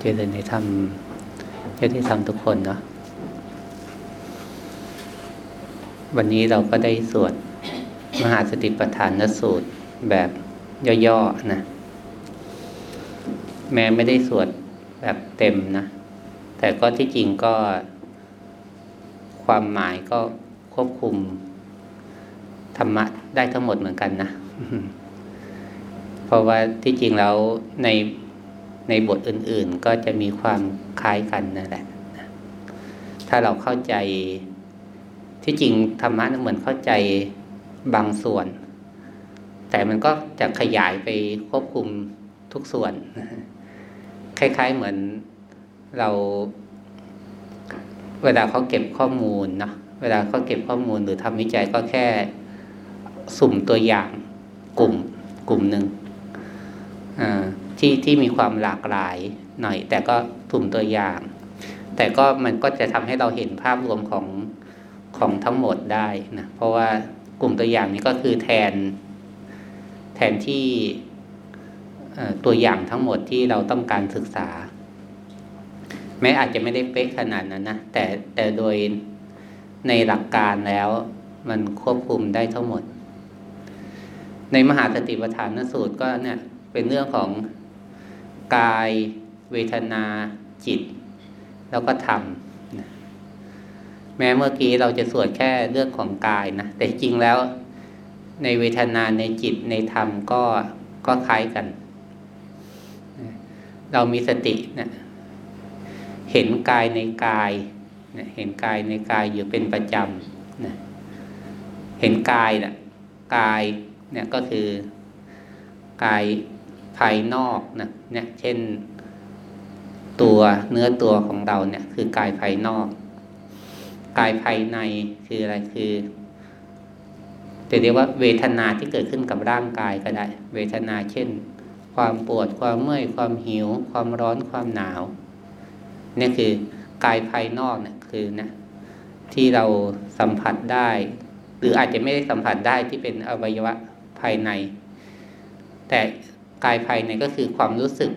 เจริญในธรรมเจริญในธรรมทุกคนเนาะวันนี้เราก็ได้สวดมหาสติปัฏฐานสูตรแบบย่อๆนะ แม้ไม่ได้สวดแบบเต็มนะ แต่ก็ที่จริงก็ ความหมายก็ควบคุมธรรมะได้ทั้งหมดเหมือนกันนะ เพราะว่าที่จริงแล้วใน ในบทอื่น ๆ ก็จะมีความคล้ายกันนั่นแหละ ถ้าเราเข้าใจที่จริงธรรมะเหมือนเข้าใจบางส่วน แต่มันก็จะขยายไปควบคุมทุกส่วน คล้าย ๆเหมือนเรา เวลาเขาเก็บข้อมูลเนาะเวลาเขาเก็บข้อมูลหรือทำวิจัยก็แค่สุ่มตัวอย่างกลุ่มกลุ่มหนึ่ง ที่ที่มีความหลากหลายหน่อย แต่ก็สุ่มตัวอย่าง แต่ก็มันก็จะทำให้เราเห็นภาพรวมของของทั้งหมดได้นะเพราะว่ากลุ่มตัวอย่างนี้ก็คือแทน แทนที่ตัวอย่างทั้งหมดที่เราต้องการศึกษา แม้อาจจะไม่ได้เป๊ะขนาดนั้นนะแต่แต่โดยในหลักการแล้วมันควบคุมได้ทั้งหมด ในมหาสติปัฏฐานสูตรก็เนี่ยเป็นเรื่องของ กาย เวทนาจิต แล้วก็ธรรมแม้เมื่อกี้เราจะสวดแค่เรื่องของกายนะ แต่จริงแล้วในเวทนาในจิตในธรรมก็ก็คล้ายกัน เรามีสติเนะเห็นกายในกายนะเห็นกายในกายอยู่เป็นประจำนะเห็นกายนะกายเนี่ยก็คือกาย ภายนอกนะเนี่ยเช่นตัวเนื้อตัวของเราเนี่ย คือกายภายนอก กายภายในคืออะไรคือจะเรียกว่าเวทนาที่เกิดขึ้นกับร่างกายก็ได้ เวทนาเช่น ความปวดความเมื่อยความหิว ความร้อนความหนาวนี่คือกายภายนอกเนี่ยคือนะที่เราสัมผัสได้ หรืออาจจะไม่ได้สัมผัสได้ที่เป็นอวัยวะภายใน แต่ กายภายในก็คือความรู้สึก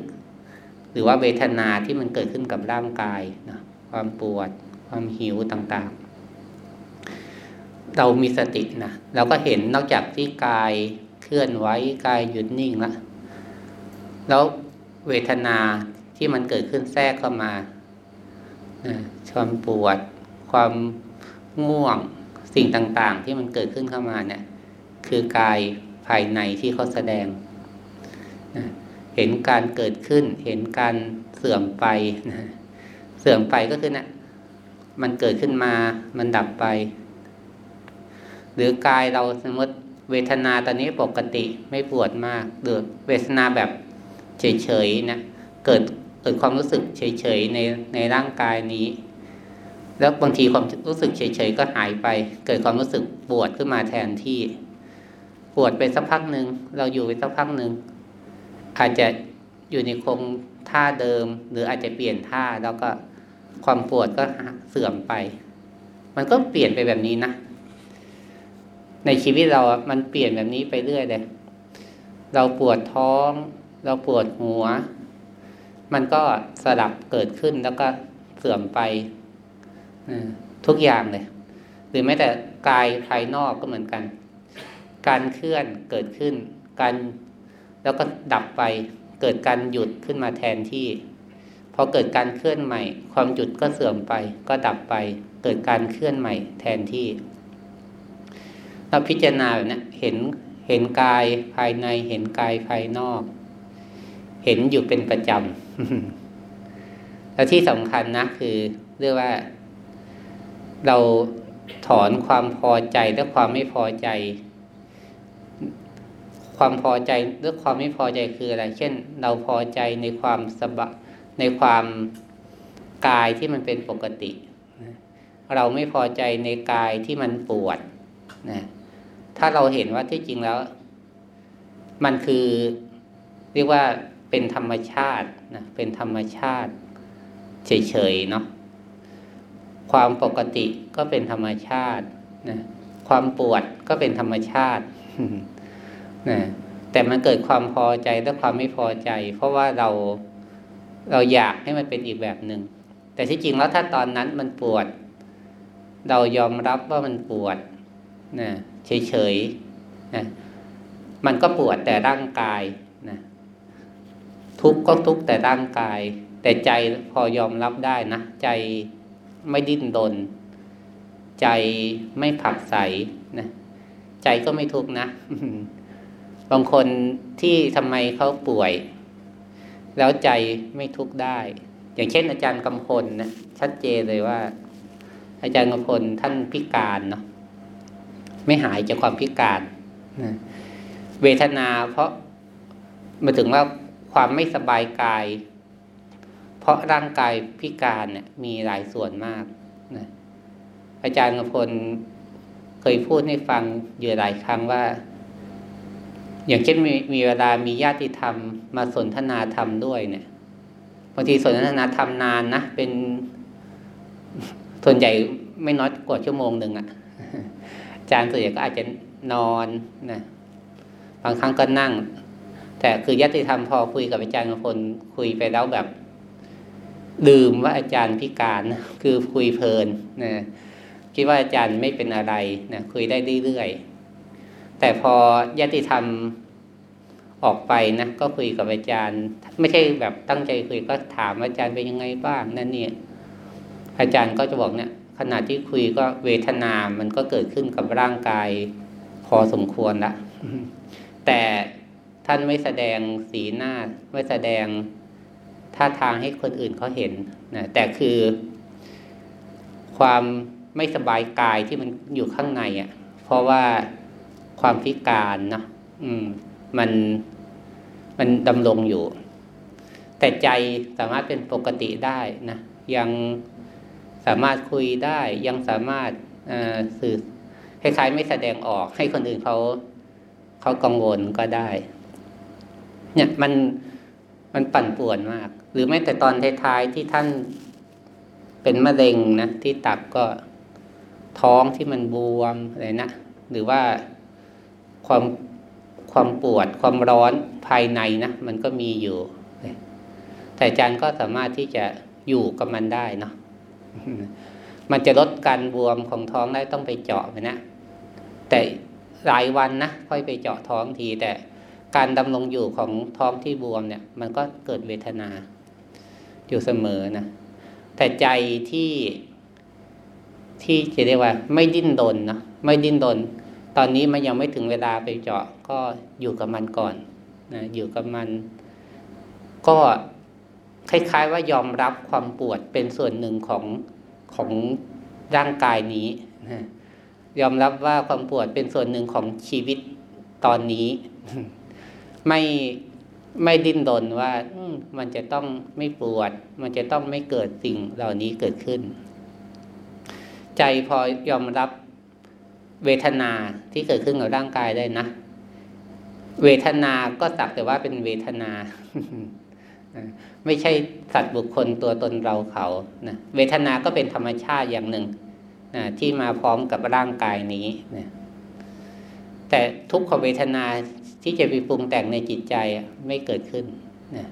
หรือว่าเวทนาที่มันเกิดขึ้นกับร่างกายนะความปวด ความหิวต่างๆ เรามีสตินะเราก็เห็นนอกจากที่กายเคลื่อนไหวกายหยุดนิ่งแล้วแล้วเวทนาที่มันเกิดขึ้นแทรกเข้ามาความปวด ความง่วงสิ่งต่างๆ ที่มันเกิดขึ้นเข้ามาเนี่ย คือกายภายในที่เขาแสดง เห็นการเกิดขึ้น เห็นการเสื่อมไปนะเสื่อมไปก็คือนะ่ะมันเกิดขึ้นมา มันดับไป หรือกายเราสมมติเวทนาตอนนี้ปกติไม่ปวดมากหรือเวทนาแบบเฉยๆนะเกิดเกิดความรู้สึกเฉยๆในในร่างกายนี้ แล้วบางทีความรู้สึกเฉยๆก็หายไป เกิดความรู้สึกปวดขึ้นมาแทนที่ ปวดไปสักพักหนึ่งเราอยู่ไปสักพักหนึ่ง อาจจะอยู่ในคงท่าเดิม หรืออาจจะเปลี่ยนท่าแล้วก็ความปวดก็เสื่อมไป มันก็เปลี่ยนไปแบบนี้นะ ในชีวิตเรามันเปลี่ยนแบบนี้ไปเรื่อยเลย เราปวดท้อง เราปวดหัว มันก็สลับเกิดขึ้นแล้วก็เสื่อมไปทุกอย่างเลย หรือแม้แต่กายภายนอกก็เหมือนกัน การเคลื่อนเกิดขึ้น การ แล้วก็ดับไปเกิดการหยุดขึ้นมาแทนที่พอเกิดการเคลื่อนใหม่ ความหยุดก็เสื่อมไป ก็ดับไป เกิดการเคลื่อนใหม่แทนที่ เราพิจารณาแบบนี้เห็นเห็นกายภายในเห็นกายภายนอก เห็นอยู่เป็นประจำแล้วที่สำคัญนะคือเรียกว่า เราถอนความพอใจและความไม่พอใจ ความพอใจหรือความไม่พอใจคืออะไร เช่น เราพอใจในความสบะในความกายที่มันเป็นปกติ เราไม่พอใจในกายที่มันปวดนะถ้าเราเห็นว่าที่จริงแล้ว มันคือเรียกว่าเป็นธรรมชาตินะเป็นธรรมชาติเฉยๆเนาะความปกติก็เป็นธรรมชาตินะความปวดก็เป็นธรรมชาติ นะแต่มันเกิดความพอใจและความไม่พอใจ เพราะว่าเราเราอยากให้มันเป็นอีกแบบหนึ่งแต่ที่จริงแล้วถ้าตอนนั้นมันปวด เรายอมรับว่ามันปวดนะเฉยๆนะมันก็ปวดแต่ร่างกายนะทุกข์ก็ทุกข์แต่ร่างกาย แต่ใจพอยอมรับได้นะใจไม่ดิ้นรนใจไม่ผักใสนะใจก็ไม่ทุกข์นะ บางคนที่ทำไมเขาป่วย แล้วใจไม่ทุกข์ได้ อย่างเช่น อาจารย์กำพลนะชัดเจนเลยว่า อาจารย์กำพลท่านพิการเนาะไม่หายจากความพิการนะเวทนาเพราะมาถึงว่าความไม่สบายกาย เพราะร่างกายพิการเนี่ยมีหลายส่วนมากนะอาจารย์กำพลเคยพูดให้ฟังอยู่หลายครั้งว่า อย่างเช่นมีมีเวลามีญาติธรรมมาสนทนาธรรมด้วยเนี่ยบางทีสนทนาธรรมนานนะเป็นส่วนใหญ่ไม่น้อยกว่าชั่วโมงหนึ่งอะ่ะอาจารย์ส่วนใหญ่ก็อาจจะนอนนะบางครั้งก็นั่ง แต่คือญาติธรรมพอคุยกับอาจารย์คนคุยไปแล้วแบบดื่มว่าอาจารย์พิการ คือคุยเพลินนะคิดว่าอาจารย์ไม่เป็นอะไรนะคุยได้เรื่อยๆ แต่พอญาติธรรมออกไปนะก็คุยกับอาจารย์ ไม่ใช่แบบตั้งใจคุยก็ถามอาจารย์เป็นยังไงบ้างนั่นเนี่ย อาจารย์ก็จะบอกเนี่ย ขณะที่คุยก็เวทนา มันก็เกิดขึ้นกับร่างกายพอสมควรละแต่ท่านไม่แสดงสีหน้า ไม่แสดงท่าทางให้คนอื่นเขาเห็นนะแต่คือ ความไม่สบายกายที่มันอยู่ข้างในอะ่ะ เพราะว่า ความพิการเนาะอืม มันมันดำรงอยู่ แต่ใจสามารถเป็นปกติได้นะยังสามารถคุยได้ยังสามารถสื่อคล้ายๆไม่แสดงออกให้คนอื่นเขาเขากังวลก็ได้ เนี่ยมันมันปั่นป่วนมาก หรือแม้แต่ตอนท้ายๆที่ท่านเป็นมะเร็งนะที่ตับก็ท้องที่มันบวมอะไรนะหรือว่า ความความปวดความร้อนภายในนะมันก็มีอยู่ แต่อาจารย์ก็สามารถที่จะอยู่กับมันได้เนาะมันจะลดการบวมของท้องได้ต้องไปเจาะไปนะแต่หลายวันนะค่อยไปเจาะท้องทีแต่การดำรงอยู่ของท้องที่บวมเนี่ย มันก็เกิดเวทนา อยู่เสมอนะแต่ใจที่ที่จะเรียกว่า ไม่ดิ้นรนนะไม่ดิ้นรน ตอนนี้มันยังไม่ถึงเวลาไปเจาะก็อยู่กับมันก่อนนะอยู่กับมัน ก็คล้ายๆว่ายอมรับความปวดเป็นส่วนหนึ่งของของร่างกายนี้นะยอมรับว่าความปวดเป็นส่วนหนึ่งของชีวิตตอนนี้ ไม่ไม่ดิ้นรนว่ามันจะต้องไม่ปวด มันจะต้องไม่เกิดสิ่งเหล่านี้เกิดขึ้น ใจพอยอมรับ เวทนาที่เกิดขึ้นกับร่างกายได้นะ เวทนาก็สักแต่ว่าเป็นเวทนา ไม่ใช่สัตว์บุคคลตัวตนเราเขานะเวทนาก็เป็นธรรมชาติอย่างหนึ่งนะที่มาพร้อมกับร่างกายนี้นะแต่ทุกขเวทนาที่จะไปปรุงแต่งในจิตใจไม่เกิดขึ้นนะ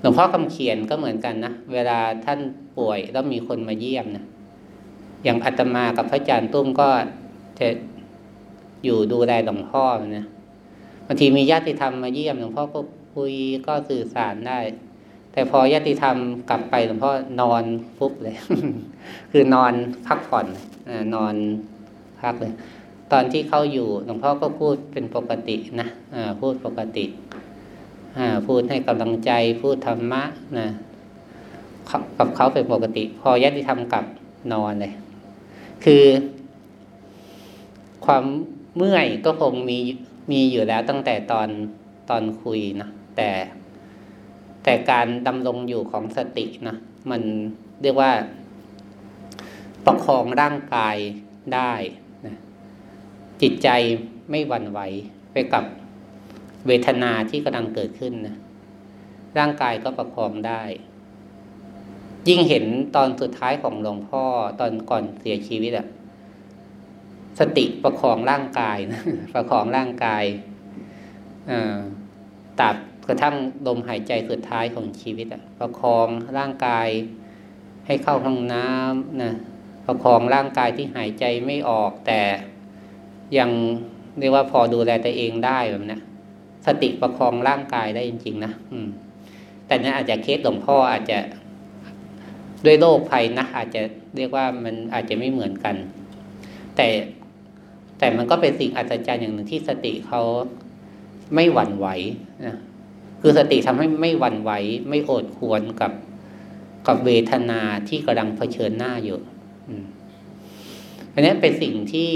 หลวงพ่อคำเขียนก็เหมือนกันนะ เวลาท่านป่วยแล้วมีคนมาเยี่ยมนะ อย่างอาตมากับพระอาจารย์ตุ้มก็จะอยู่ดูแลหลวงพ่อนะบางทีมีญาติธรรมมาเยี่ยมหลวงพ่อก็คุยก็สื่อสารได้ แต่พอญาติธรรมกลับไปหลวงพ่อนอนปุ๊บเลย คือนอนพักผ่อนนอนพักเลย ตอนที่เขาอยู่หลวงพ่อก็พูดเป็นปกตินะพูดปกติพูดให้กำลังใจพูดธรรมะนะกับเขาเป็นปกติ พอญาติธรรมกลับนอนเลย คือ ความเมื่อยก็คงมีมีอยู่แล้วตั้งแต่ตอนตอนคุยนะแต่แต่การดำรงอยู่ของสตินะมันเรียกว่า ประคองร่างกายได้นะจิตใจไม่หวั่นไหวไปกับเวทนาที่กำลังเกิดขึ้นนะร่างกายก็ประคองได้ ยิ่งเห็นตอนสุดท้ายของหลวงพ่อตอนก่อนเสียชีวิตอะสติประคองร่างกายนะประคองร่างกายตับกระทั่งลมหายใจสุดท้ายของชีวิตอะประคองร่างกาย ให้เข้าห้องน้ำนะประคองร่างกายที่หายใจไม่ออกแต่ยังเรียกว่าพอดูแลตัวเองได้แบบนี้สติประคองร่างกายได้จริง ๆ นะอืมแต่นั้นอาจจะเคสหลวงพ่ออาจจะ ด้วยโรคภัยนะอาจจะเรียกว่ามันอาจจะไม่เหมือนกัน แต่แต่มันก็เป็นสิ่งอัศจรรย์อย่างหนึ่งที่สติเขาไม่หวั่นไหวนะคือสติทำให้ไม่หวั่นไหว ไม่โอดควรกับกับเวทนาที่กำลังเผชิญหน้าอยู่อันนี้เป็นสิ่งที่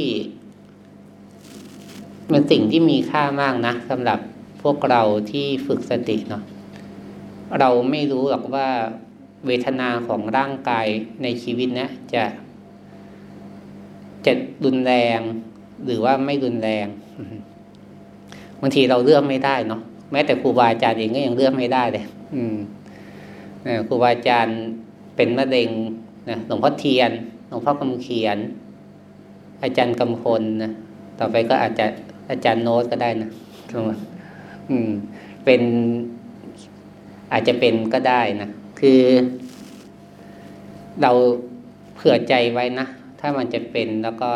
มันสิ่งที่มีค่ามากนะสำหรับพวกเราที่ฝึกสติเนาะเราไม่รู้หรอกว่า เวทนาของร่างกายในชีวิตนะจะจะรุนแรงหรือว่าไม่รุนแรงบางทีเราเลือกไม่ได้เนาะแม้แต่ครูบาอาจารย์เองก็ยังเลือกไม่ได้เลย อืมครูบาอาจารย์เป็นมะเร็งนะหลวงพ่อเทียนหลวงพ่อกำเขียน อาจารย์กำพลนะต่อไปก็อาจจะอาจารย์โน้ตก็ได้นะอืมเป็นอาจจะเป็นก็ได้นะ คือเราเผื่อใจไว้นะ ถ้ามันจะเป็นแล้วก็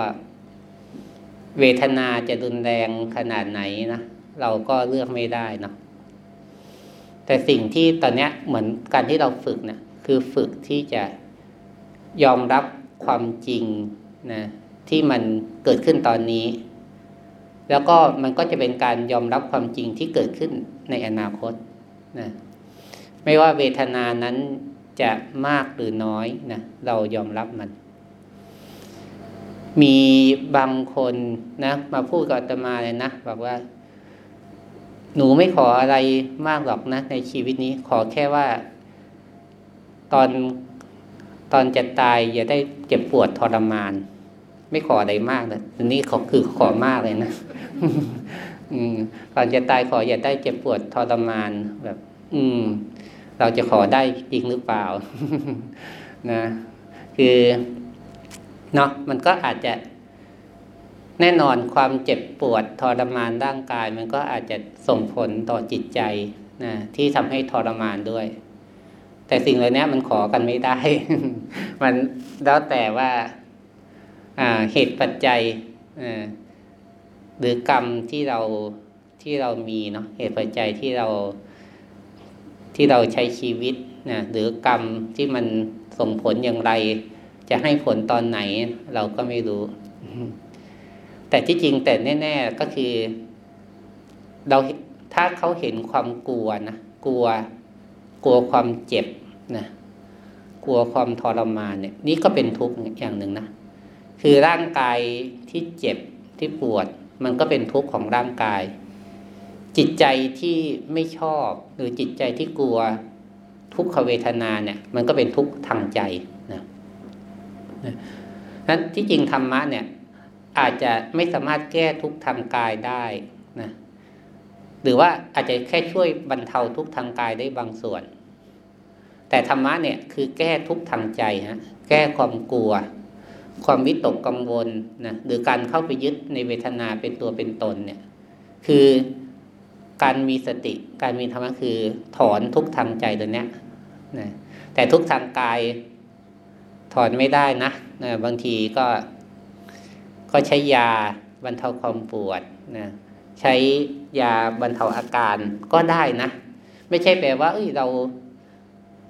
เวทนาจะรุนแรงขนาดไหนนะเราก็เลือกไม่ได้นะแต่สิ่งที่ตอนนี้เหมือนการที่เราฝึกนะคือฝึกที่จะยอมรับความจริงนะที่มันเกิดขึ้นตอนนี้ แล้วก็มันก็จะเป็นการยอมรับความจริงที่เกิดขึ้นในอนาคตนะ ไม่ว่าเวทนานั้นจะมากหรือน้อยนะเรายอมรับมัน มีบางคนนะมาพูดกับอาตมาเลยนะบอกว่า หนูไม่ขออะไรมากหรอกนะ ในชีวิตนี้ขอแค่ว่า ตอนตอนจะตายอย่าได้เจ็บปวดทรมาน ไม่ขออะไรมากเลยอันนี้ขอคือขอมากเลยนะอืมตอนจะตายขออย่าได้เจ็บปวดทรมานแบบ อืม เราจะขอได้จริงหรือเปล่านะ คือเนาะมันก็อาจจะแน่นอนความเจ็บปวดทรมานร่างกาย มันก็อาจจะส่งผลต่อจิตใจนะที่ทำให้ทรมานด้วย แต่สิ่งเหล่านี้มันขอกันไม่ได้ มันแล้วแต่ว่าเหตุปัจจัยหรือกรรมที่เราที่เรามีเนาะเหตุปัจจัยที่เรา ที่เราใช้ชีวิตนะหรือกรรมที่มันส่งผลอย่างไร จะให้ผลตอนไหนเราก็ไม่รู้ แต่ที่จริงแต่แน่ ๆก็คือ เราถ้าเขาเห็นความกลัวนะกลัว กลัวความเจ็บนะกลัวความทรมานเนี่ย นี่ก็เป็นทุกข์อย่างหนึ่งนะคือร่างกายที่เจ็บที่ปวด มันก็เป็นทุกข์ของร่างกาย จิตใจที่ไม่ชอบหรือจิตใจที่กลัวทุกขเวทนาเนี่ย มันก็เป็นทุกข์ทางใจนะนั้นที่จริงธรรมะเนี่ย อาจจะไม่สามารถแก้ทุกข์ทางกายได้นะหรือว่าอาจจะแค่ช่วยบรรเทาทุกข์ทางกายได้บางส่วน แต่ธรรมะเนี่ยคือแก้ทุกข์ทางใจฮะแก้ความกลัว ความวิตกกังวลนะหรือการเข้าไปยึดในเวทนาเป็นตัวเป็นตนเนี่ย คือ การมีสติ การมีธรรมะคือถอนทุกทางใจตัวเนี้ยนะแต่ทุกทางกายถอนไม่ได้นะนะบางทีก็ก็ใช้ยาบรรเทาความปวดนะใช้ยาบรรเทาอาการก็ได้นะ ไม่ใช่แปลว่า เอ้ยเรา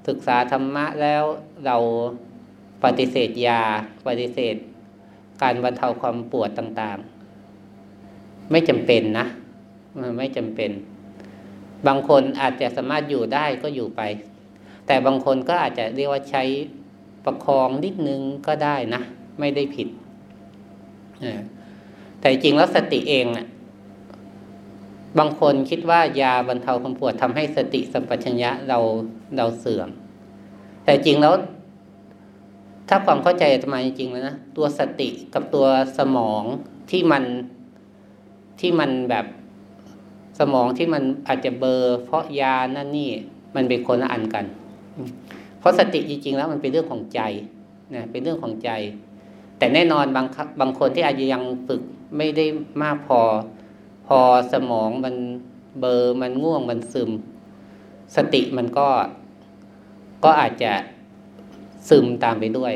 ศึกษาธรรมะแล้วเราปฏิเสธยาปฏิเสธ การบรรเทาความปวดต่างๆ ไม่จำเป็นนะ มันไม่จำเป็น บางคนอาจจะสามารถอยู่ได้ก็อยู่ไป แต่บางคนก็อาจจะเรียกว่าใช้ประคองนิดนึงก็ได้นะ ไม่ได้ผิด แต่จริงแล้วสติเองอะบางคนคิดว่ายาบรรเทาความปวดทำให้สติสัมปชัญญะเราเราเสื่อม แต่จริงแล้ว ถ้าความเข้าใจจะมาจริงแล้วนะ ตัวสติกับตัวสมองที่มันที่มันแบบ สมองที่มันอาจจะเบอร์ เพราะยานั่นนี่มันเป็นคนละอันกัน เพราะสติจริงๆแล้วมันเป็นเรื่องของใจนะเป็นเรื่องของใจ แต่แน่นอนบางบางคนที่อาจจะยังฝึกไม่ได้มากพอ พอสมองมันเบอร์มันง่วงมันซึม สติมันก็ก็อาจจะซึมตามไปด้วย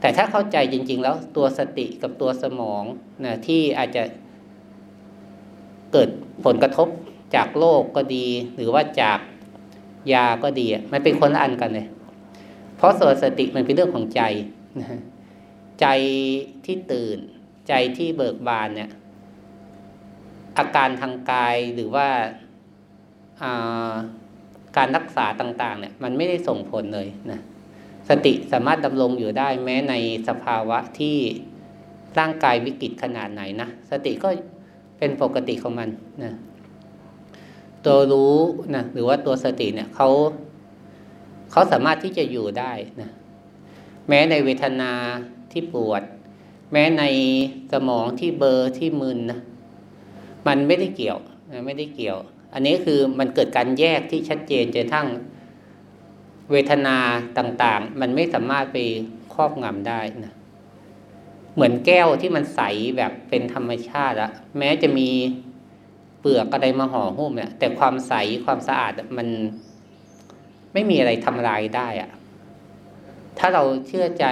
แต่ถ้าเข้าใจจริง ๆ แล้วตัวสติกับตัวสมองนะที่อาจจะเกิด ผลกระทบจากโลกก็ดี หรือว่าจากยาก็ดีมันเป็นคนละอันกันเลย เพราะสวสติมันเป็นเรื่องของใจ ใจที่ตื่น ใจที่เบิกบานเนี่ย อาการทางกายหรือว่าการรักษาต่าง ๆ เนี่ย มันไม่ได้ส่งผลเลยนะสติสามารถดำรงอยู่ได้แม้ในสภาวะที่ร่างกายวิกฤตขนาดไหนนะ สติก็ เป็นปกติของมันนะตัวรู้นะหรือว่าตัวสติเนี่ยเขาเขาสามารถที่จะอยู่ได้นะแม้ในเวทนาที่ปวด แม้ในสมองที่เบอร์ที่มึนนะมันไม่ได้เกี่ยวนะไม่ได้เกี่ยว อันนี้คือมันเกิดการแยกที่ชัดเจนจนทั้งเวทนาต่างๆ มันไม่สามารถไปครอบงำได้นะ เหมือนแก้วที่มันใสแบบเป็นธรรมชาติอะแม้จะมีเปลือกอะไรมาห่อหุ้มเนี่ย แต่ความใสความสะอาดมันไม่มีอะไรทำลายได้อะถ้าเราเชื่อใจ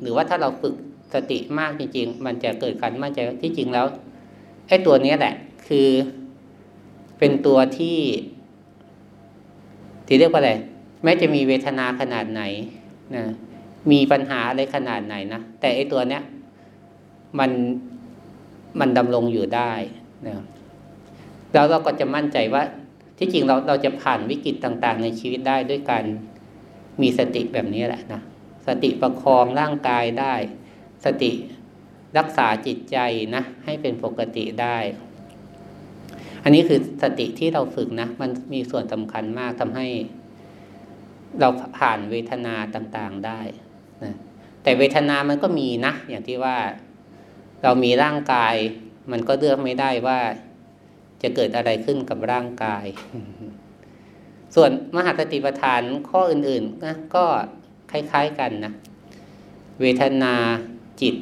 หรือว่าถ้าเราฝึกสติมากจริง ๆ มันจะเกิดการมั่นใจที่จริงแล้วไอ้ตัวนี้แหละ คือเป็นตัวที่ ที่เรียกว่าอะไรแม้จะมีเวทนาขนาดไหนนะมีปัญหาอะไรขนาดไหนนะแต่ไอ้ตัวเนี้ย มันมันดำรงอยู่ได้นะแล้วเราก็จะมั่นใจว่าที่จริงเราเราจะผ่านวิกฤตต่าง ๆ ในชีวิตได้ด้วยการมีสติแบบนี้แหละนะสติประคองร่างกายได้ สติรักษาจิตใจนะให้เป็นปกติได้ อันนี้คือสติที่เราฝึกนะ มันมีส่วนสำคัญมากทำให้เราผ่านเวทนาต่างๆได้นะแต่เวทนามันก็มีนะ อย่างที่ว่า เรามีร่างกาย มันก็เลือกไม่ได้ว่า จะเกิดอะไรขึ้นกับร่างกาย ส่วนมหาสติปัฏฐานข้ออื่นๆนะก็คล้าย ๆกันนะเวทนาจิต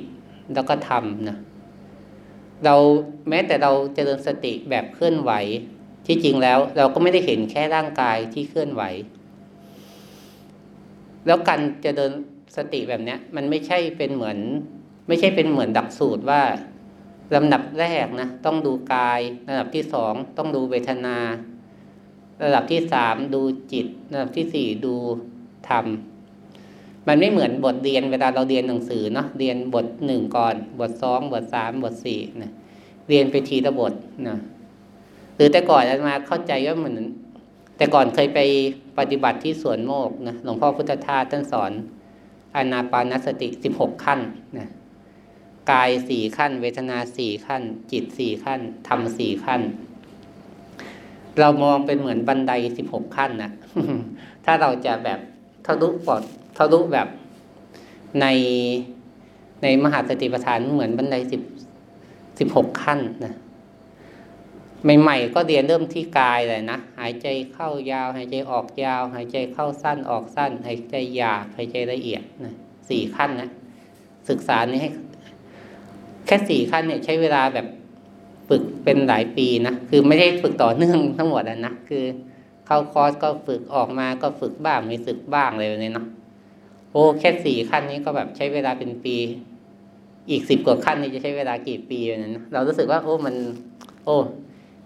แล้วก็ธรรมนะเราแม้แต่เราจเจริญสติแบบเคลื่อนไหว ที่จริงแล้ว เราก็ไม่ได้เห็นแค่ร่างกายที่เคลื่อนไหว แล้วการจะเดินสติแบบเนี้ย มันไม่ใช่เป็นเหมือน ไม่ใช่เป็นเหมือนดักสูตรว่าลำดับแรกนะต้องดูกายระดับที่สองต้องดูเวทนา ระดับที่สามดูจิต ระดับที่สี่ดูธรรมมันไม่เหมือนบทเรียนเวลาเราเรียนหนังสือเนาะเรียนบทหนึ่งก่อน บทสองบทสามบทสี่นะเรียนไปทีละบทนะหรือแต่ก่อนอามาเข้าใจว่าเหมือนแต่ก่อนเคยไปปฏิบัติที่สวนโมกนะหลวงพ่อพุทธทาสท่านสอนอนาปานสติสิบหกขั้นนะ กายสี่ขั้น เวทนาสี่ขั้น จิตสี่ขั้นธรรมสี่ขั้น เรามองเป็นเหมือนบันไดสิบหกขั้นนะถ้าเราจะแบบทะลุปอดทะลุแบบในในมหาสติปัฏฐานเหมือนบันไดสิบสิบหกขั้นนะใหม่ๆก็เรียนเริ่มที่กายเลยนะหายใจเข้ายาว หายใจออกยาว หายใจเข้าสั้นออกสั้น หายใจหยาบหายใจละเอียดนะสี่ขั้นนะศึกษานี้ให้ แค่สี่ขั้นเนี่ยใช้เวลาแบบฝึกเป็นหลายปีนะ คือไม่ได้ฝึกต่อเนื่องทั้งหมดนะ คือเข้าคอร์สก็ฝึกออกมาก็ฝึกบ้างไม่ฝึกบ้างเลยเนี่ยเนาะ โอ้แค่สี่ขั้นนี้ก็แบบใช้เวลาเป็นปี อีกสิบกว่าขั้นนี้จะใช้เวลากี่ปีเนี่ยนเรารู้สึกว่า โอ้มัน โอ้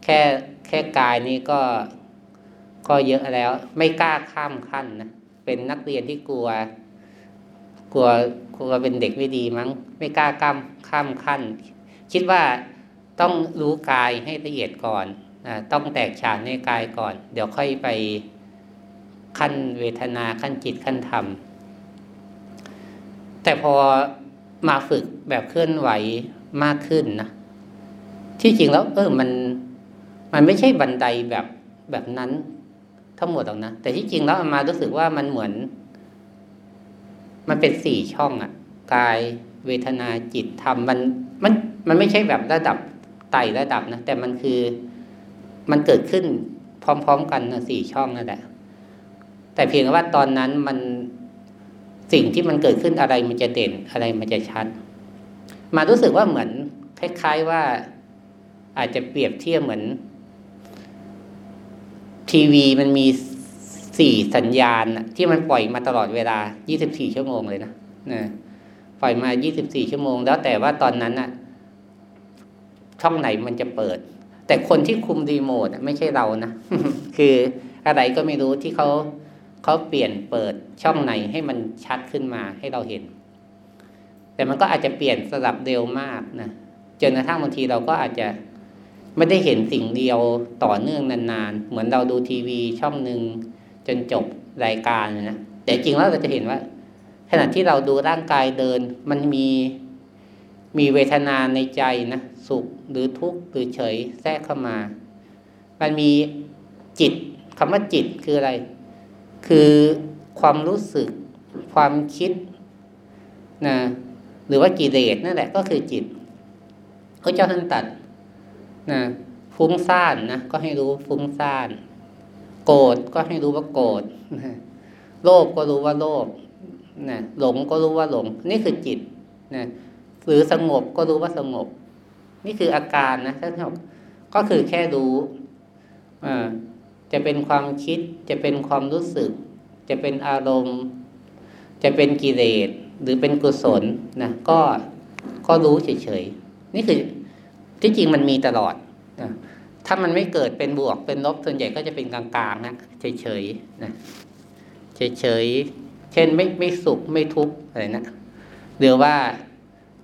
แค่แค่กายนี้ก็ก็เยอะแล้ว ไม่กล้าข้ามขั้นนะ เป็นนักเรียนที่กลัว กลัวกลัวเป็นเด็กไม่ดีมั้ง ไม่กล้าข้ามข้ามขั้น คิดว่าต้องรู้กายให้ละเอียดก่อนนะต้องแตกฉานในกายก่อน เดี๋ยวค่อยไปขั้นเวทนาขั้นจิตขั้นธรรม แต่พอมาฝึกแบบเคลื่อนไหวมากขึ้นนะที่จริงแล้ว เออมันมันไม่ใช่บันไดแบบแบบนั้นทั้งหมดหรอกนะแต่ที่จริงแล้วมารู้สึกว่ามันเหมือน มันเป็นสี่ช่องอะกายเวทนาจิตธรรมมันมันมันไม่ใช่แบบระดับไต่ระดับนะ แต่มันคือมันเกิดขึ้นพร้อม ๆ กันนะสี่ช่องนั่นแหละแต่เพียงว่าตอนนั้นมันสิ่งที่มันเกิดขึ้นอะไรมันจะเด่นอะไรมันจะชัด มารู้สึกว่าเหมือนคล้ายๆว่าอาจจะเปรียบเทียบเหมือน ทีวีมันมี สี่สัญญาณที่มันปล่อยมาตลอดเวลา 24 ชั่วโมงเลยนะนะปล่อยมา 24 ชั่วโมง แล้วแต่ว่าตอนนั้นน่ะช่องไหนมันจะเปิด แต่คนที่คุมรีโมทไม่ใช่เรานะ คืออะไรก็ไม่รู้ที่เขาเขาเปลี่ยนเปิดช่องไหนให้มันชัดขึ้นมาให้เราเห็น แต่มันก็อาจจะเปลี่ยนสลับเร็วมากนะจนกระทั่งบางทีเราก็อาจจะไม่ได้เห็นสิ่งเดียวต่อเนื่องนานๆ เหมือนเราดูทีวีช่องหนึ่ง จนจบรายการนะแต่จริงแล้วเราจะเห็นว่า ขณะที่เราดูร่างกายเดิน มันมีมีเวทนาในใจนะสุขหรือทุกข์หรือเฉยแทรกเข้ามา มันมีจิตคำว่าจิตคืออะไร คือความรู้สึก ความคิดนะหรือว่ากิเลสนั่นแหละก็คือจิตพระเจ้าท่านตัดนะฟุ้งซ่านนะก็ให้รู้ฟุ้งซ่าน โกรธก็ให้รู้ว่าโกรธโลภก็รู้ว่าโลภนะหลงก็รู้ว่าหลง นี่คือจิตนะหรือสงบก็รู้ว่าสงบ นี่คืออาการนะท่านบอกก็คือแค่รู้อ่าจะเป็นความคิดจะเป็นความรู้สึก จะเป็นอารมณ์ จะเป็นกิเลสหรือเป็นกุศลนะก็ก็รู้เฉยๆนี่คือที่จริงมันมีตลอดนะ ถ้ามันไม่เกิดเป็นบวกเป็นลบส่วนใหญ่ก็จะเป็นกลางๆนะเฉยๆนะเฉยๆเช่นไม่ไม่สุขไม่ทุกข์อะไรนะหรือว่า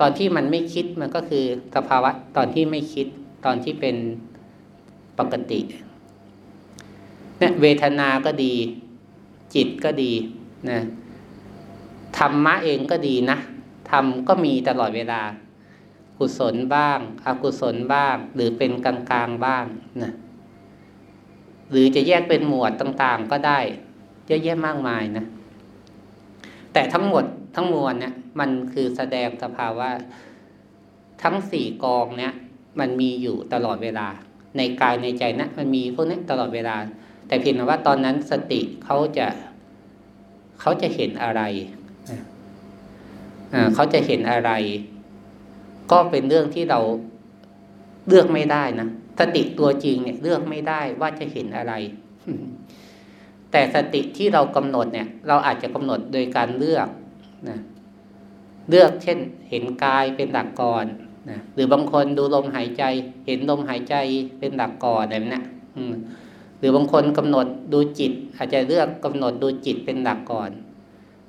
ตอนที่มันไม่คิดมันก็คือสภาวะตอนที่ไม่คิดตอนที่เป็นปกติเนี่ยเวทนาก็ดี จิตก็ดีนะธรรมะเองก็ดีนะธรรมก็มีตลอดเวลา กุศลบ้าง อกุศลบ้าง หรือเป็นกลางกลางบ้างนะหรือจะแยกเป็นหมวดต่างๆก็ได้เยอะแยะมากมายนะแต่ทั้งหมดทั้งมวลเนี่ย มันคือแสดงสภาวะทั้งสี่กองเนี่ย มันมีอยู่ตลอดเวลา ในกายในใจนะมันมีพวกนี้ตลอดเวลา แต่เพียงว่าตอนนั้นสติเขาจะเขาจะเห็นอะไรเขาจะเห็นอะไร ก็เป็นเรื่องที่เราเลือกไม่ได้นะสติตัวจริงเนี่ย เลือกไม่ได้ว่าจะเห็นอะไร แต่สติที่เรากำหนดเนี่ย เราอาจจะกำหนดโดยการเลือกนะเลือกเช่น เห็นกายเป็นหลักก่อนนะหรือบางคนดูลมหายใจ เห็นลมหายใจเป็นหลักก่อนแบบนี้นหรือบางคนกำหนดดูจิต อาจจะเลือกกำหนดดูจิตเป็นหลักก่อน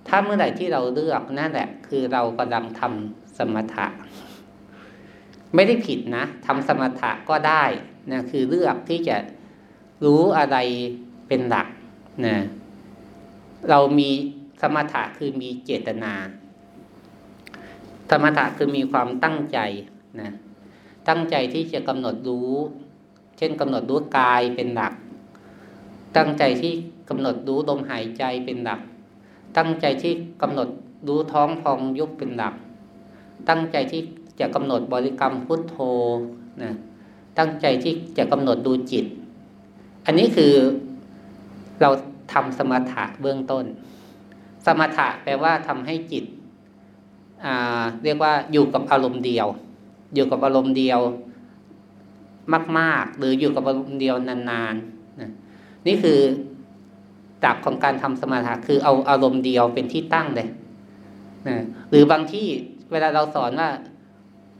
ถ้าเมื่อไหร่ที่เราเลือกนั่นแหละ คือเรากำลังทำสมถะ ไม่ได้ผิดนะทำสมถะก็ได้นะคือเลือกที่จะรู้อะไรเป็นหลักนะเรามีสมถะคือมีเจตนา สมถะคือมีความตั้งใจนะตั้งใจที่จะกำหนดรู้ เช่นกำหนดรู้กายเป็นหลัก ตั้งใจที่กำหนดรู้ลมหายใจเป็นหลัก ตั้งใจที่กำหนดรู้ท้องพองยุบเป็นหลัก ตั้งใจที่ จะกำหนดบริกรรมพุทโธนะตั้งใจที่จะกำหนดดูจิต อันนี้คือเราทำสมถะเบื้องต้น สมถะแปลว่าทำให้จิตเรียกว่าอยู่กับอารมณ์เดียว อยู่กับอารมณ์เดียวมาก ๆ หรืออยู่กับอารมณ์เดียวนานๆนี่คือจับของการทำสมาธิคือเอาอารมณ์เดียวเป็นที่ตั้งเลยนะหรือบางที่เวลาเราสอนว่า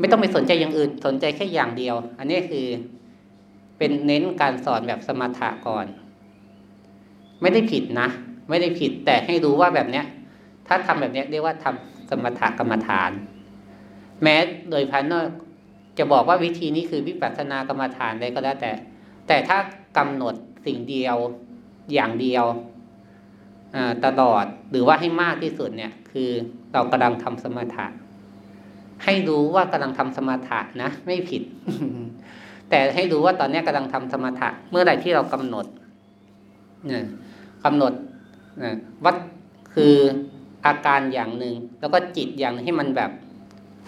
ไม่ต้องไปสนใจอย่างอื่นสนใจแค่อย่างเดียว อันนี้คือเป็นเน้นการสอนแบบสมถะก่อน ไม่ได้ผิดนะ ไม่ได้ผิดแต่ให้รู้ว่าแบบเนี้ย ถ้าทำแบบเนี้ยเรียกว่าทำสมถะกรรมฐาน แม้โดยภายนอกจะบอกว่าวิธีนี้คือวิปัสสนากรรมฐานอะไรก็แล้วแต่ แต่ถ้ากำหนดสิ่งเดียวอย่างเดียวตลอดหรือว่าให้มากที่สุดเนี่ย คือเรากำลังทำสมถะ ให้รู้ว่ากำลังทำสมถะนะไม่ผิด แต่ให้รู้ว่าตอนนี้กำลังทำสมถะเมื่อใดที่เรากำหนดเนี่ยกำหนดวัดคืออาการอย่างหนึ่งแล้วก็จิตอย่างให้มันแบบ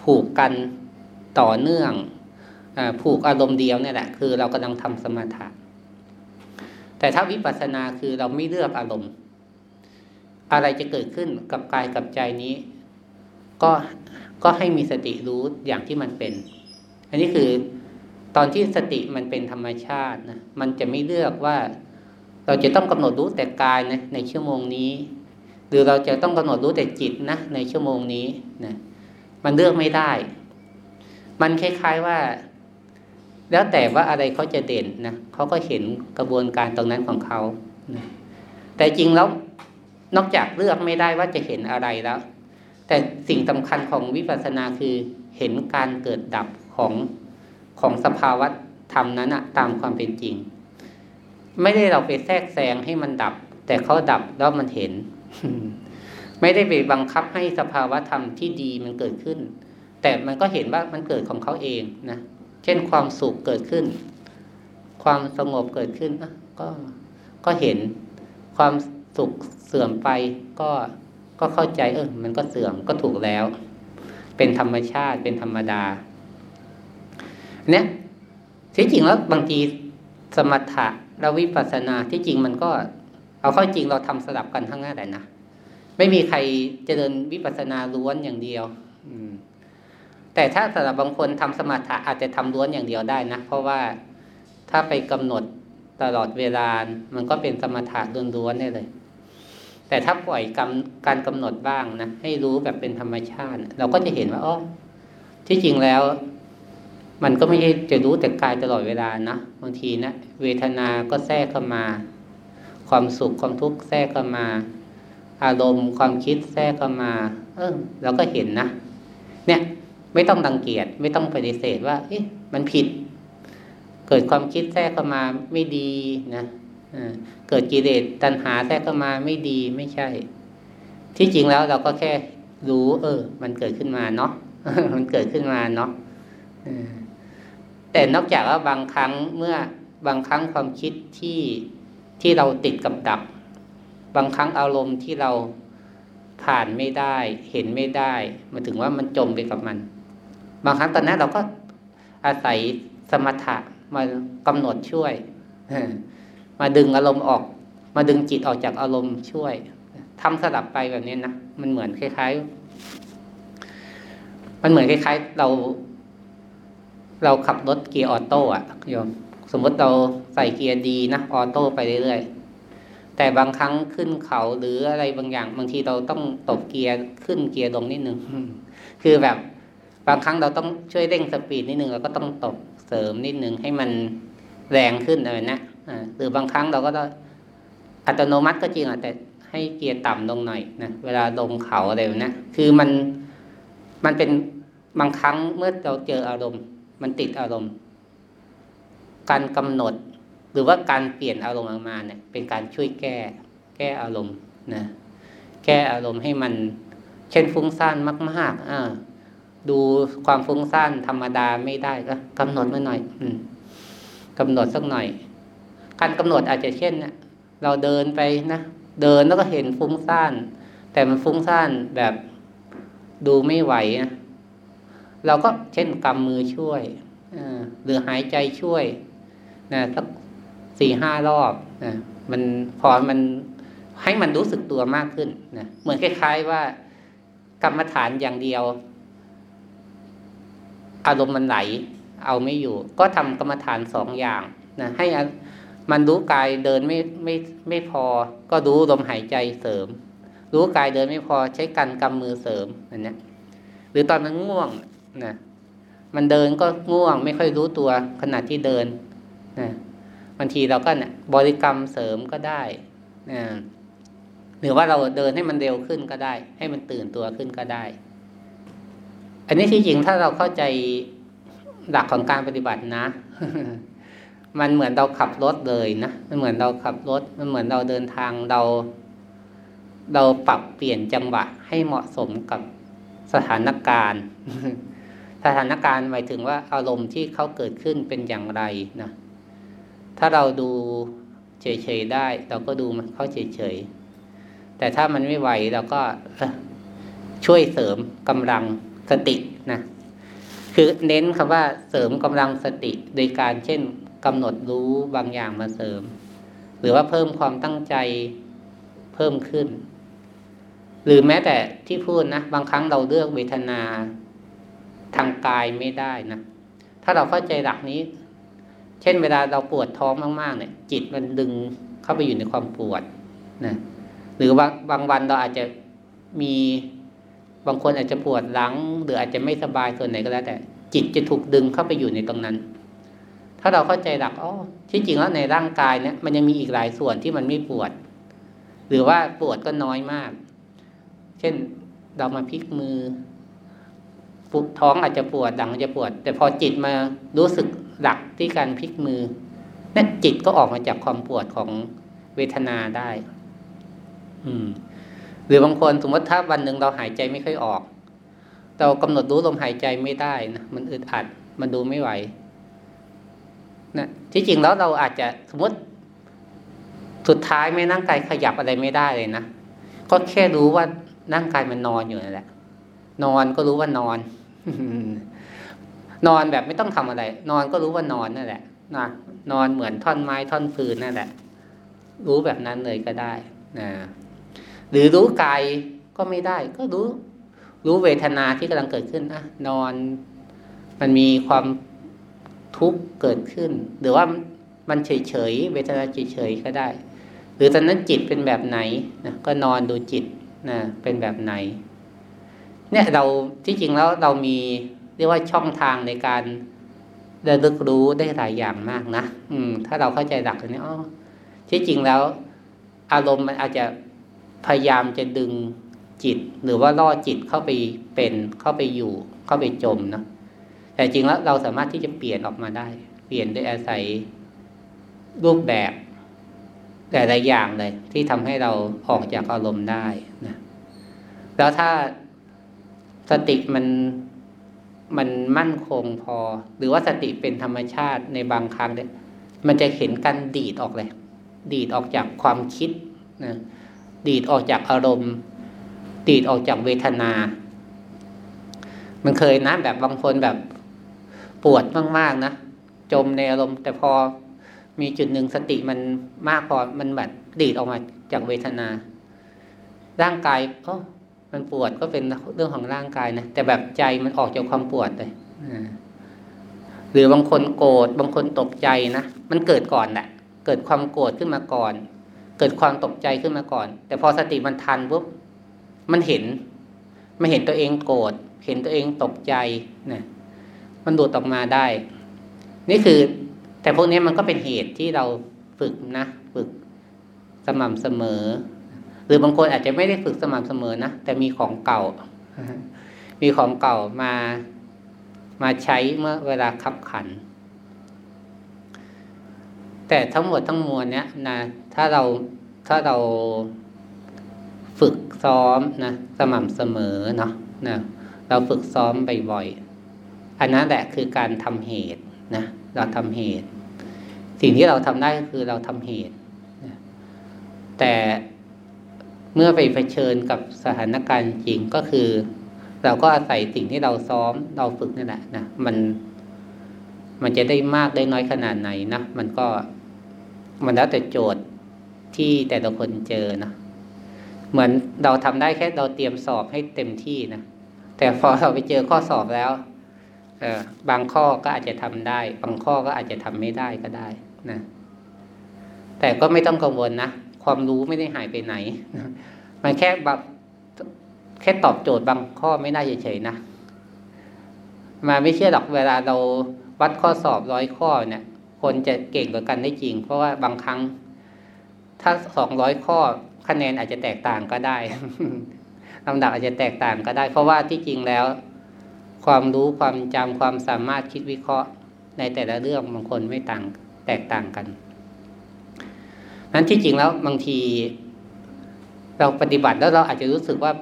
ผูกกันต่อเนื่องอผูกอารมณ์เดียวเนี่ยแหละคือเรากำลังทำสมาธิแต่ถ้าวิปัสสนาคือเราไม่เลือกอารมณ์ อะไรจะเกิดขึ้นกับกายกับใจนี้ ก็ ก็ให้มีสติรู้อย่างที่มันเป็น อันนี้คือตอนที่สติมันเป็นธรรมชาตินะมันจะไม่เลือกว่าเราจะต้องกำหนดรู้แต่กายนะในชั่วโมงนี้ หรือเราจะต้องกำหนดรู้แต่จิตนะในชั่วโมงนี้นะมันเลือกไม่ได้ มันคล้ายๆว่า แล้วแต่ว่าอะไรเขาจะเด่นนะเขาก็เห็นกระบวนการตรงนั้นของเขานะแต่จริงแล้วนอกจากเลือกไม่ได้ว่าจะเห็นอะไรแล้ว แต่สิ่งสำคัญของวิปัสสนาคือเห็นการเกิดดับของของสภาวะธรรมนั้นอะตามความเป็นจริง ไม่ได้เราไปแทรกแซงให้มันดับ แต่เขาดับแล้วมันเห็น ไม่ได้ไปบังคับให้สภาวะธรรมที่ดีมันเกิดขึ้น แต่มันก็เห็นว่ามันเกิดของเขาเองนะเช่นความสุขเกิดขึ้น ความสงบเกิดขึ้นก็ก็เห็นความสุขเสื่อมไปก็ ก็เข้าใจเออมันก็เสื่อมก็ถูกแล้ว เป็นธรรมชาติเป็นธรรมดาเนี่ยที่จริงแล้วบางทีสมถะและวิปัสสนาที่จริงมันก็ เอาเข้าจริงเราทำสลับกันทั้งนั้นแหละนะไม่มีใครจะเดินวิปัสสนาล้วนอย่างเดียว อืม แต่ถ้าสำหรับบางคนทำสมถะอาจจะทำล้วนอย่างเดียวได้นะเพราะว่าถ้าไปกำหนดตลอดเวลา มันก็เป็นสมถะล้วนๆได้เลย แต่ถ้าปล่อยกำการกำหนดบ้างนะให้รู้แบบเป็นธรรมชาติ เราก็จะเห็นว่าอ๋อที่จริงแล้ว มันก็ไม่ใช่จะรู้แต่กายตลอดเวลานะบางทีนะเวทนาก็แทรกเข้ามา ความสุขความทุกข์แทรกเข้ามา อารมณ์ความคิดแทรกเข้ามา เออเราก็เห็นนะเนี่ย ไม่ต้องดังเกียจไม่ต้องปฏิเสธว่า เอ๊ะมันผิด เกิดความคิดแทรกเข้ามาไม่ดีนะ เกิดกิเลสตัณหาแทรกเข้ามาไม่ดีไม่ใช่ ที่จริงแล้วเราก็แค่รู้ เออ มันเกิดขึ้นมาเนาะมันเกิดขึ้นมาเนาะแต่นอกจากว่าบางครั้งเมื่อบางครั้งความคิดที่ที่เราติดกับดับบางครั้งอารมณ์ที่เราผ่านไม่ได้ เห็นไม่ได้มาถึงว่ามันจมไปกับมัน บางครั้งตอนนั้นเราก็อาศัยสมถะมากำหนดช่วย มาดึงอารมณ์ออก มาดึงจิตออกจากอารมณ์ช่วยทำสลับไปแบบนี้นะมันเหมือนคล้ายๆ มันเหมือนคล้ายๆ เรา เราขับรถเกียร์ออโต้อะโยมสมมติเราใส่เกียร์ดีนะออโต้ไปเรื่อยๆแต่บางครั้งขึ้นเขาหรืออะไรบางอย่าง บางทีเราต้องตบเกียร์ขึ้นเกียร์ลงนิดนึงคือแบบบางครั้งเราต้องช่วยเร่งสปีดนิดนึงเราก็ต้องตบเสริมนิดนึงให้มันแรงขึ้นอะไรนะ หรือบางครั้งเราก็ต้องอัตโนมัติก็จริงอะแต่ให้เกียร์ต่ำลงหน่อยนะเวลาลงเขาอะไรนะคือมันมันเป็นบางครั้งเมื่อเราเจออารมณ์ มันติดอารมณ์ การกำหนด หรือว่าการเปลี่ยนอารมณ์ออกมาเนี่ย เป็นการช่วยแก้ แก้อารมณ์นะแก้อารมณ์ให้มัน เช่นฟุ้งซ่านมากๆอ่าดูความฟุ้งซ่านธรรมดาไม่ได้ก็กำหนดมาหน่อย อืมกำหนดสักหน่อย การกำหนดอาจจะเช่นเนี่ยเราเดินไปนะเดินแล้วก็เห็นฟุ้งซ่าน แต่มันฟุ้งซ่านแบบดูไม่ไหวนะเราก็เช่นกำมือช่วยหรือหายใจช่วยนะสักสี่ห้ารอบนะมันพอมันให้มันรู้สึกตัวมากขึ้นนะเหมือนคล้ายๆว่ากรรมฐานอย่างเดียว อารมณ์มันไหล เอาไม่อยู่ ก็ทำกรรมฐานสองอย่างนะให้ มันรู้กายเดินไม่ไม่ไม่พอ ก็รู้ลมหายใจเสริม รู้กายเดินไม่พอใช้กันกำมือเสริมอันนี้หรือตอนมันง่วงนะมันเดินก็ง่วง ไม่ค่อยรู้ตัวขณะที่เดินนะบางทีเราก็เนี่ยบริกรรมเสริมก็ได้นะหรือว่าเราเดินให้มันเร็วขึ้นก็ได้ ให้มันตื่นตัวขึ้นก็ได้ อันนี้ที่จริงถ้าเราเข้าใจหลักของการปฏิบัตินะ มันเหมือนเราขับรถเลยนะมันเหมือนเราขับรถ มันเหมือนเราเดินทางเรา เราปรับเปลี่ยนจังหวะให้เหมาะสมกับสถานการณ์ สถานการณ์หมายถึงว่าอารมณ์ที่เขาเกิดขึ้นเป็นอย่างไรนะถ้าเราดูเฉยๆได้ เราก็ดูมันเขาเฉยๆแต่ถ้ามันไม่ไหวเราก็ช่วยเสริมกำลังสตินะคือเน้นคำว่าเสริมกำลังสติโดยการเช่น กำหนดรู้บางอย่างมาเสริม หรือว่าเพิ่มความตั้งใจเพิ่มขึ้น หรือแม้แต่ที่พูดนะ บางครั้งเราเลือกเวทนาทางกายไม่ได้นะ ถ้าเราเข้าใจหลักนี้ เช่นเวลาเราปวดท้องมากๆเนี่ย จิตมันดึงเข้าไปอยู่ในความปวดนะหรือบางบางวันเราอาจจะมีบางคนอาจจะปวดหลัง หรืออาจจะไม่สบายส่วนไหนก็แล้วแต่ จิตจะถูกดึงเข้าไปอยู่ในตรงนั้น ถ้าเราเข้าใจหลักอ๋อที่จริงแล้วในร่างกายเนี่ยมันยังมีอีกหลายส่วนที่มันไม่ปวด หรือว่าปวดก็น้อยมาก เช่นเรามาพลิกมือปุท้องอาจจะปวดดังอาจจะปวด แต่พอจิตมารู้สึกหลักที่การพลิกมือนั่นจิตก็ออกมาจากความปวดของเวทนาได้ อืม หรือบางคนสมมติถ้าวันหนึ่งเราหายใจไม่ค่อยออก เรากำหนดรู้ลมหายใจไม่ได้นะมันอึดอัด มันดูไม่ไหว นะที่จริงแล้วเราอาจจะสมมติสุดท้ายไม่นั่งกายขยับอะไรไม่ได้เลยนะก็แค่รู้ว่านั่งกายมันนอนอยู่นั่นแหละ นอนก็รู้ว่านอน นอนแบบไม่ต้องทำอะไร นอนก็รู้ว่านอนนั่นแหละนะนอนเหมือนท่อนไม้ท่อนฟืนนั่นแหละ รู้แบบนั้นเลยก็ได้นะหรือรู้กายก็ไม่ได้ ก็รู้ รู้เวทนาที่กำลังเกิดขึ้นนะนอน มันมีความ ทุกข์เกิดขึ้น หรือว่ามันเฉยเฉยเวทนาเฉยเฉยก็ได้ หรือตอนนั้นจิตเป็นแบบไหนนะก็นอนดูจิตนะเป็นแบบไหน เนี่ยเราที่จริงแล้วเรามีเรียกว่าช่องทางในการระลึกรู้ได้หลายอย่างมากนะอืม ถ้าเราเข้าใจหลักตรงนี้อ๋อที่จริงแล้ว อารมณ์มันอาจจะพยายามจะดึงจิต หรือว่าล่อจิตเข้าไปเป็นเข้าไปอยู่ เข้าไปจมนะ แต่จริงแล้วเราสามารถที่จะเปลี่ยนออกมาได้ เปลี่ยนโดยอาศัยรูปแบบแต่ละอย่างเลย ที่ทำให้เราออกจากอารมณ์ได้นะแล้วถ้าสติมันมันมั่นคงพอ หรือว่าสติเป็นธรรมชาติในบางครั้งเนี่ยมันจะเห็นการดีดออกเลย ดีดออกจากความคิดนะดีดออกจากอารมณ์ ดีดออกจากเวทนา มันเคยนะแบบบางคนแบบ ปวดมากๆนะจมในอารมณ์ แต่พอมีจุดหนึ่งสติมันมากพอมันแบบดีดออกมาจากเวทนา ร่างกายก็มันปวดก็เป็นเรื่องของร่างกายนะแต่แบบใจมันออกจากความปวดเลยหรือบางคนโกรธบางคนตกใจนะมันเกิดก่อนแหละเกิดความโกรธขึ้นมาก่อน เกิดความตกใจขึ้นมาก่อน แต่พอสติมันทันปุ๊บมันเห็นมันเห็นตัวเองโกรธเห็นตัวเองตกใจนะ มันดูดออกมาได้ นี่คือ แต่พวกนี้มันก็เป็นเหตุที่เราฝึกนะ ฝึกสม่ำเสมอ หรือบางคนอาจจะไม่ได้ฝึกสม่ำเสมอนะ แต่มีของเก่า มีของเก่ามามาใช้เมื่อเวลาขับขัน แต่ทั้งหมดทั้งมวลเนี้ยนะถ้าเราถ้าเราฝึกซ้อมนะ สม่ำเสมอเนาะนะเราฝึกซ้อมบ่อยๆ อันนั้นแหละคือการทำเหตุนะเราทำเหตุ สิ่งที่เราทำได้ก็คือเราทำเหตุแต่เมื่อไปเผชิญกับสถานการณ์จริงก็คือ เราก็อาศัยสิ่งที่เราซ้อมเราฝึกนั่นแหละนะมันมันจะได้มากได้น้อยขนาดไหนนะมันก็มันแล้วแต่โจทย์ที่แต่ละคนเจอนะเหมือนเราทำได้แค่เราเตรียมสอบให้เต็มที่นะแต่พอเราไปเจอข้อสอบแล้ว บางข้อก็อาจจะทำได้ บางข้อก็อาจจะทำไม่ได้ก็ได้นะแต่ก็ไม่ต้องกังวลนะ ความรู้ไม่ได้หายไปไหน มันแค่แบบแค่ตอบโจทย์บางข้อไม่ได้เฉยๆนะมาไม่เชื่อหรอกเวลาเราวัดข้อสอบร้อยข้อเนี่ย คนจะเก่งกว่ากันได้จริง เพราะว่าบางครั้ง ถ้าสองร้อยข้อคะแนนอาจจะแตกต่างก็ได้ลำดับอาจจะแตกต่างก็ได้ เพราะว่าที่จริงแล้ว ความรู้ความจำความสามารถคิดวิเคราะห์ในแต่ละเรื่องบางคนไม่ต่างแตกต่างกันนั้นที่จริงแล้วบางที เราปฏิบัติแล้วเราอาจจะรู้สึกว่า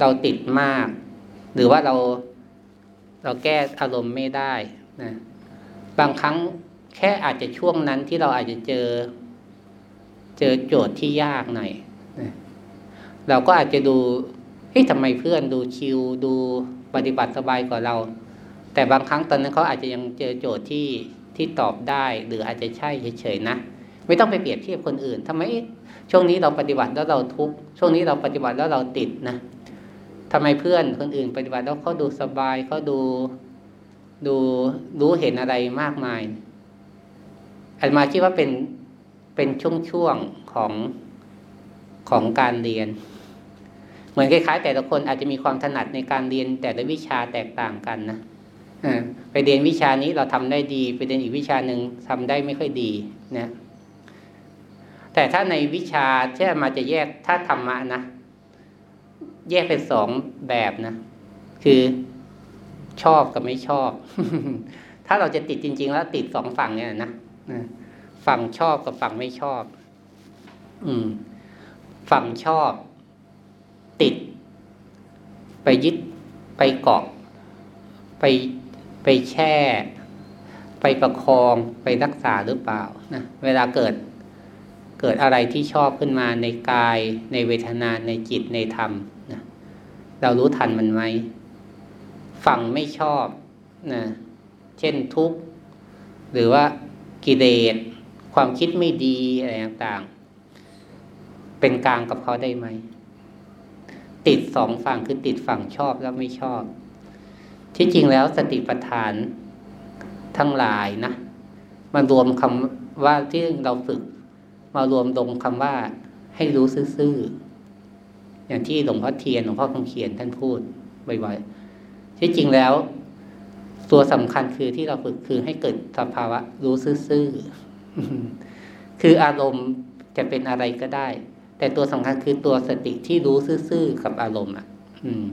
เราติดมาก หรือว่าเราเราแก้อารมณ์ไม่ได้นะบางครั้งแค่อาจจะช่วงนั้นที่เราอาจจะเจอ เจอโจทย์ที่ยากหน่อยนะเราก็อาจจะดูเฮ้ยทำไมเพื่อนดูชิวดู ปฏิบัติสบายกว่าเรา แต่บางครั้งตอนนั้นเขาอาจจะยังเจอโจทย์ที่ที่ตอบได้ หรืออาจจะใช่เฉยๆนะไม่ต้องไปเปรียบเทียบคนอื่นทำไมช่วงนี้เราปฏิบัติแล้วเราทุกช่วงนี้เราปฏิบัติแล้วเราติดนะทำไมเพื่อนคนอื่น ปฏิบัติแล้วเขาดูสบายเขาดูดูรู้เห็นอะไรมากมายอันมาคิดว่าเป็นเป็นช่วงๆของของการเรียน เหมือนคล้ายๆ แต่ละคนอาจจะมีความถนัดในการเรียนแต่ละวิชาแตกต่างกันนะไปเรียนวิชานี้เราทำได้ดี ไปเรียนอีกวิชาหนึ่งทำได้ไม่ค่อยดีนะแต่ถ้าในวิชาที่มาจะแยกถ้าธรรมะนะแยกเป็นสองแบบนะ คือชอบกับไม่ชอบ ถ้าเราจะติดจริง ๆ แล้วติดสองฝั่งเนี่ยนะฝั่งชอบกับฝั่งไม่ชอบ อืม ฝั่งชอบ ติด ไปยึดไปเกาะ ไปไปแช่ ไปประคองไปรักษาหรือเปล่านะเวลาเกิดเกิดอะไรที่ชอบขึ้นมาในกาย ในเวทนาในจิตในธรรมนะเรารู้ทันมันไหมฝั่งไม่ชอบนะเช่นทุกข์ หรือว่ากิเลสความคิดไม่ดีอะไรต่างๆ เป็นกลางกับเขาได้ไหม ติดสองฝั่งคือติดฝั่งชอบแล้วไม่ชอบ ที่จริงแล้วสติปัฏฐานทั้งหลายนะมารวมคำว่าที่เราฝึก มารวมลงคำว่าให้รู้ซื่อๆอย่างที่หลวงพ่อเทียนหลวงพ่อคำเขียนท่านพูดบ่อยๆที่จริงแล้ว ตัวสำคัญคือที่เราฝึกคือให้เกิดสภาวะรู้ซื่อๆคืออารมณ์จะเป็นอะไรก็ได้ แต่ตัวสำคัญคือตัวสติที่รู้ซื่อๆกับอารมณ์อะ อืม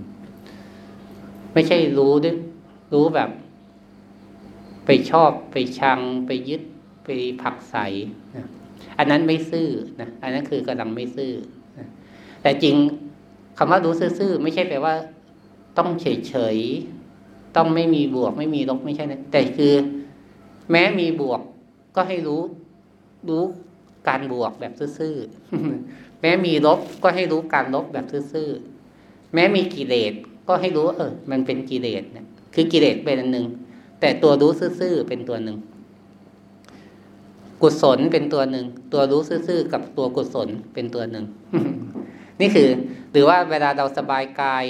ไม่ใช่รู้ด้วยรู้แบบ ไปชอบไปชัง ไปยึดไปผักใสนะอันนั้นไม่ซื่อนะอันนั้นคือกำลังไม่ซื่อนะแต่จริงคำว่ารู้ซื่อๆไม่ใช่แปลว่า ต้องเฉยๆต้องไม่มีบวก ไม่มีลบไม่ใช่นะแต่คือ แม้มีบวกก็ให้รู้ รู้ การบวกแบบซื่อๆแม้มีลบก็ให้รู้การลบแบบซื่อๆแม้มีกิเลสก็ให้รู้เออ มันเป็นกิเลสเนี่ยคือกิเลสเป็นอันหนึ่งแต่ตัวรู้ซื่อๆเป็นตัวหนึ่งกุศลเป็นตัวหนึ่งตัวรู้ซื่อๆกับตัวกุศลเป็นตัวหนึ่งนี่คือ หรือว่าเวลาเราสบายกาย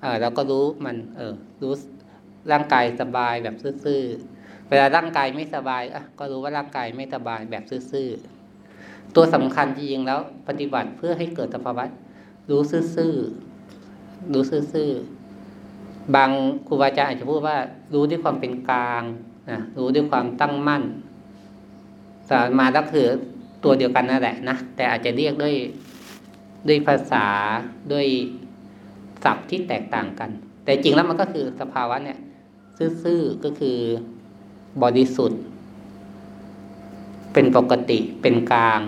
เออเราก็รู้มัน เออ รู้ร่างกายสบายแบบซื่อๆเวลาร่างกายไม่สบายอะก็รู้ว่าร่างกายไม่สบายแบบซื่อๆ ตัวสำคัญจริงๆแล้ว ปฏิบัติเพื่อให้เกิดสภาวะรู้ซื่อๆรู้ซื่อๆบางครูบาอาจารย์อาจจะพูดว่ารู้ด้วยความเป็นกลางนะรู้ด้วยความตั้งมั่นสามาก็คือตัวเดียวกันนั่นแหละนะแต่อาจจะเรียกด้วยด้วยภาษาด้วยศัพท์ที่แตกต่างกัน แต่จริงแล้วมันก็คือสภาวะเนี่ย ซื่อๆก็คือบริสุทธิ์ เป็นปกติเป็นกลาง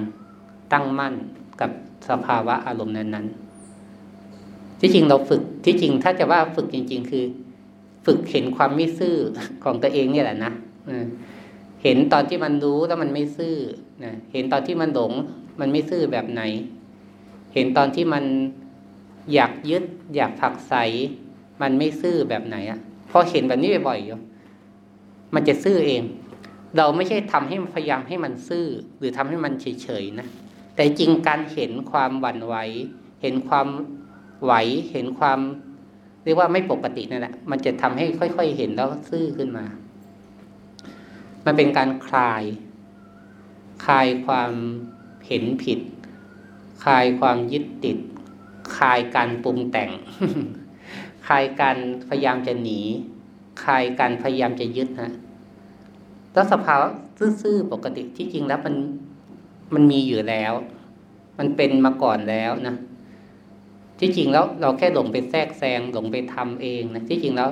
ตั้งมั่นกับสภาวะอารมณ์นั้นๆ ที่จริงเราฝึกที่จริงถ้าจะว่าฝึกจริง ๆ คือ ฝึกเห็นความไม่ซื่อของตัวเองเนี่ยแหละนะเห็นตอนที่มันรู้แล้วมันไม่ซื่อนะเห็นตอนที่มันหลง มันไม่ซื่อแบบไหน เห็นตอนที่มันอยากยึด อยากผักใสมันไม่ซื่อแบบไหนอะ่ะพอเห็นแบบนี้บ่อยๆมันจะซื่อเอง เราไม่ใช่ทำให้พยายามให้มันซื่อ หรือทำให้มันเฉยๆนะ แต่จริงการเห็นความหวั่นไหว เห็นความไหว เห็นความเรียกว่าไม่ปกตินั่นแหละ มันจะทำให้ค่อยๆเห็นแล้วซื่อขึ้นมา มันเป็นการคลาย คลายความเห็นผิด คลายความยึดติด คลายการปรุงแต่ง คลายการพยายามจะหนี คลายการพยายามจะยึดนะ แล้วสภาวะซื่อๆปกติที่จริงแล้วมันมันมีอยู่แล้ว มันเป็นมาก่อนแล้วนะที่จริงแล้วเราแค่หลงไปแทรกแซงหลงไปทำเองนะที่จริงแล้ว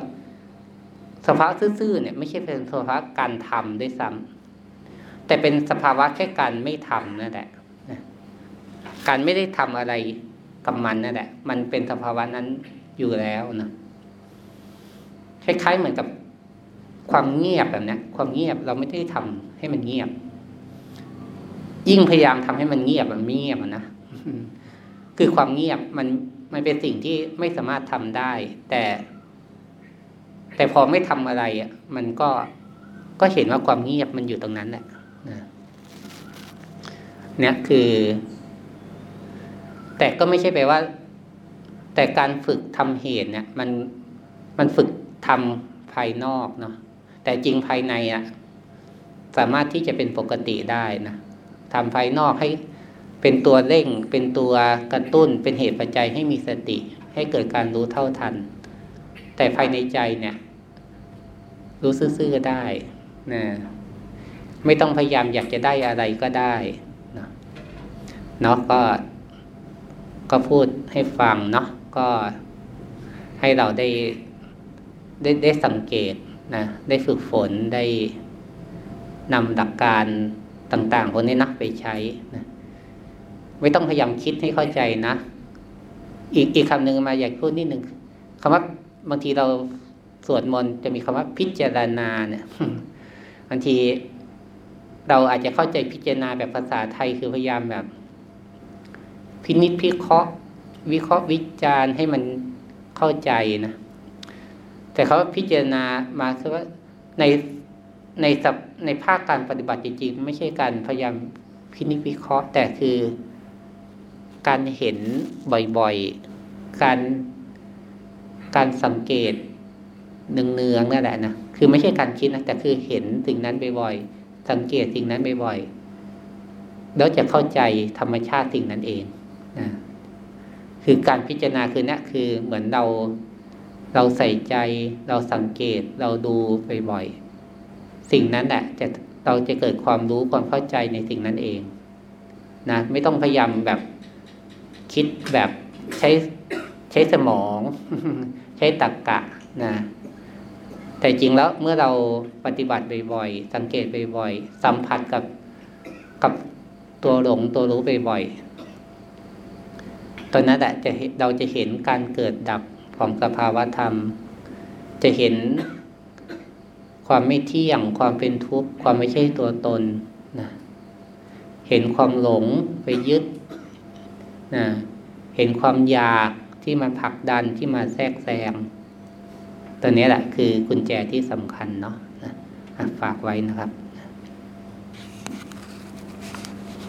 สภาวะซื่อๆเนี่ย ไม่ใช่เป็นสภาวะการทำด้วยซ้ำแต่เป็นสภาวะแค่การไม่ทำนั่นแหละการไม่ได้ทำอะไรกับมันนั่นแหละ มันเป็นสภาวะนั้นอยู่แล้วนะคล้ายๆเหมือนกับ ความเงียบแบบนี้ความเงียบเราไม่ได้ทำให้มันเงียบ ยิ่งพยายามทำให้มันเงียบมันไม่เงียบนะคือความเงียบมันมันเป็นสิ่งที่ไม่สามารถทำได้ แต่ แต่พอไม่ทำอะไรอะ มันก็ก็เห็นว่าความเงียบมันอยู่ตรงนั้นแหละเนี่ยคือ แต่ก็ไม่ใช่แปลว่า แต่การฝึกทำเหตุเนี่ย มันมันฝึกทำภายนอกเนาะ แต่จริงภายในอะ่ะสามารถที่จะเป็นปกติได้นะททำภายนอกให้เป็นตัวเร่ง เป็นตัวกระตุ้น เป็นเหตุปัจจัยให้มีสติ ให้เกิดการรู้เท่าทัน แต่ภายในใจเนี่ย รู้ซื่อๆได้นะไม่ต้องพยายามอยากจะได้อะไรก็ได้นะเนาะก็ ก็พูดให้ฟังเนาะก็ให้เราได้ได้ได้สังเกต นะได้ฝึกฝนได้นำหลักการต่างๆพวกนี้นะไปใช้นะไม่ต้องพยายามคิดให้เข้าใจนะ อีกอีกคำหนึ่งมาอยากพูดนิดหนึ่งคำว่าบางทีเราสวดมนต์จะมีคำว่าพิจารณาเนี่ยบางทีเราอาจจะเข้าใจพิจารณาแบบภาษาไทยคือพยายามแบบ พินิจพิเคราะห์วิเคราะห์วิจารณ์ให้มันเข้าใจนะ แต่เขาพิจารณามาคือว่าในในสับในภาคการปฏิบัติจริงๆ ไม่ใช่การพยายามพินิจวิเคราะห์ แต่คือการเห็นบ่อยๆ การการสังเกตเนืองๆนั่นแหละนะคือไม่ใช่การคิดนะแต่คือเห็นสิ่งนั้นบ่อยๆสังเกตสิ่งนั้นบ่อยๆแล้วจะเข้าใจธรรมชาติสิ่งนั้นเองนะคือการพิจารณาคือเนี่คือเหมือนเรา เราใส่ใจ เราสังเกต เราดูบ่อยๆ สิ่งนั้นแหละจะเราจะเกิดความรู้ความเข้าใจในสิ่งนั้นเองนะไม่ต้องพยายามแบบคิดแบบใช้ใช้สมอง ใช้ตรรกกะนะแต่จริงแล้วเมื่อเราปฏิบัติบ่อยๆ สังเกตบ่อยๆ สัมผัสกับกับตัวหลงตัวรู้บ่อยๆตอนนั้นแหละจะเราจะเห็นการเกิดดับ ของสภาวะธรรม จะเห็นความไม่เที่ยง ความเป็นทุกข์ ความไม่ใช่ตัวตนนะเห็นความหลงไปยึดนะเห็นความอยากที่มาผลักดันที่มาแทรกแซงตัวนี้แหละคือกุญแจที่สำคัญเนาะฝากไว้นะครับ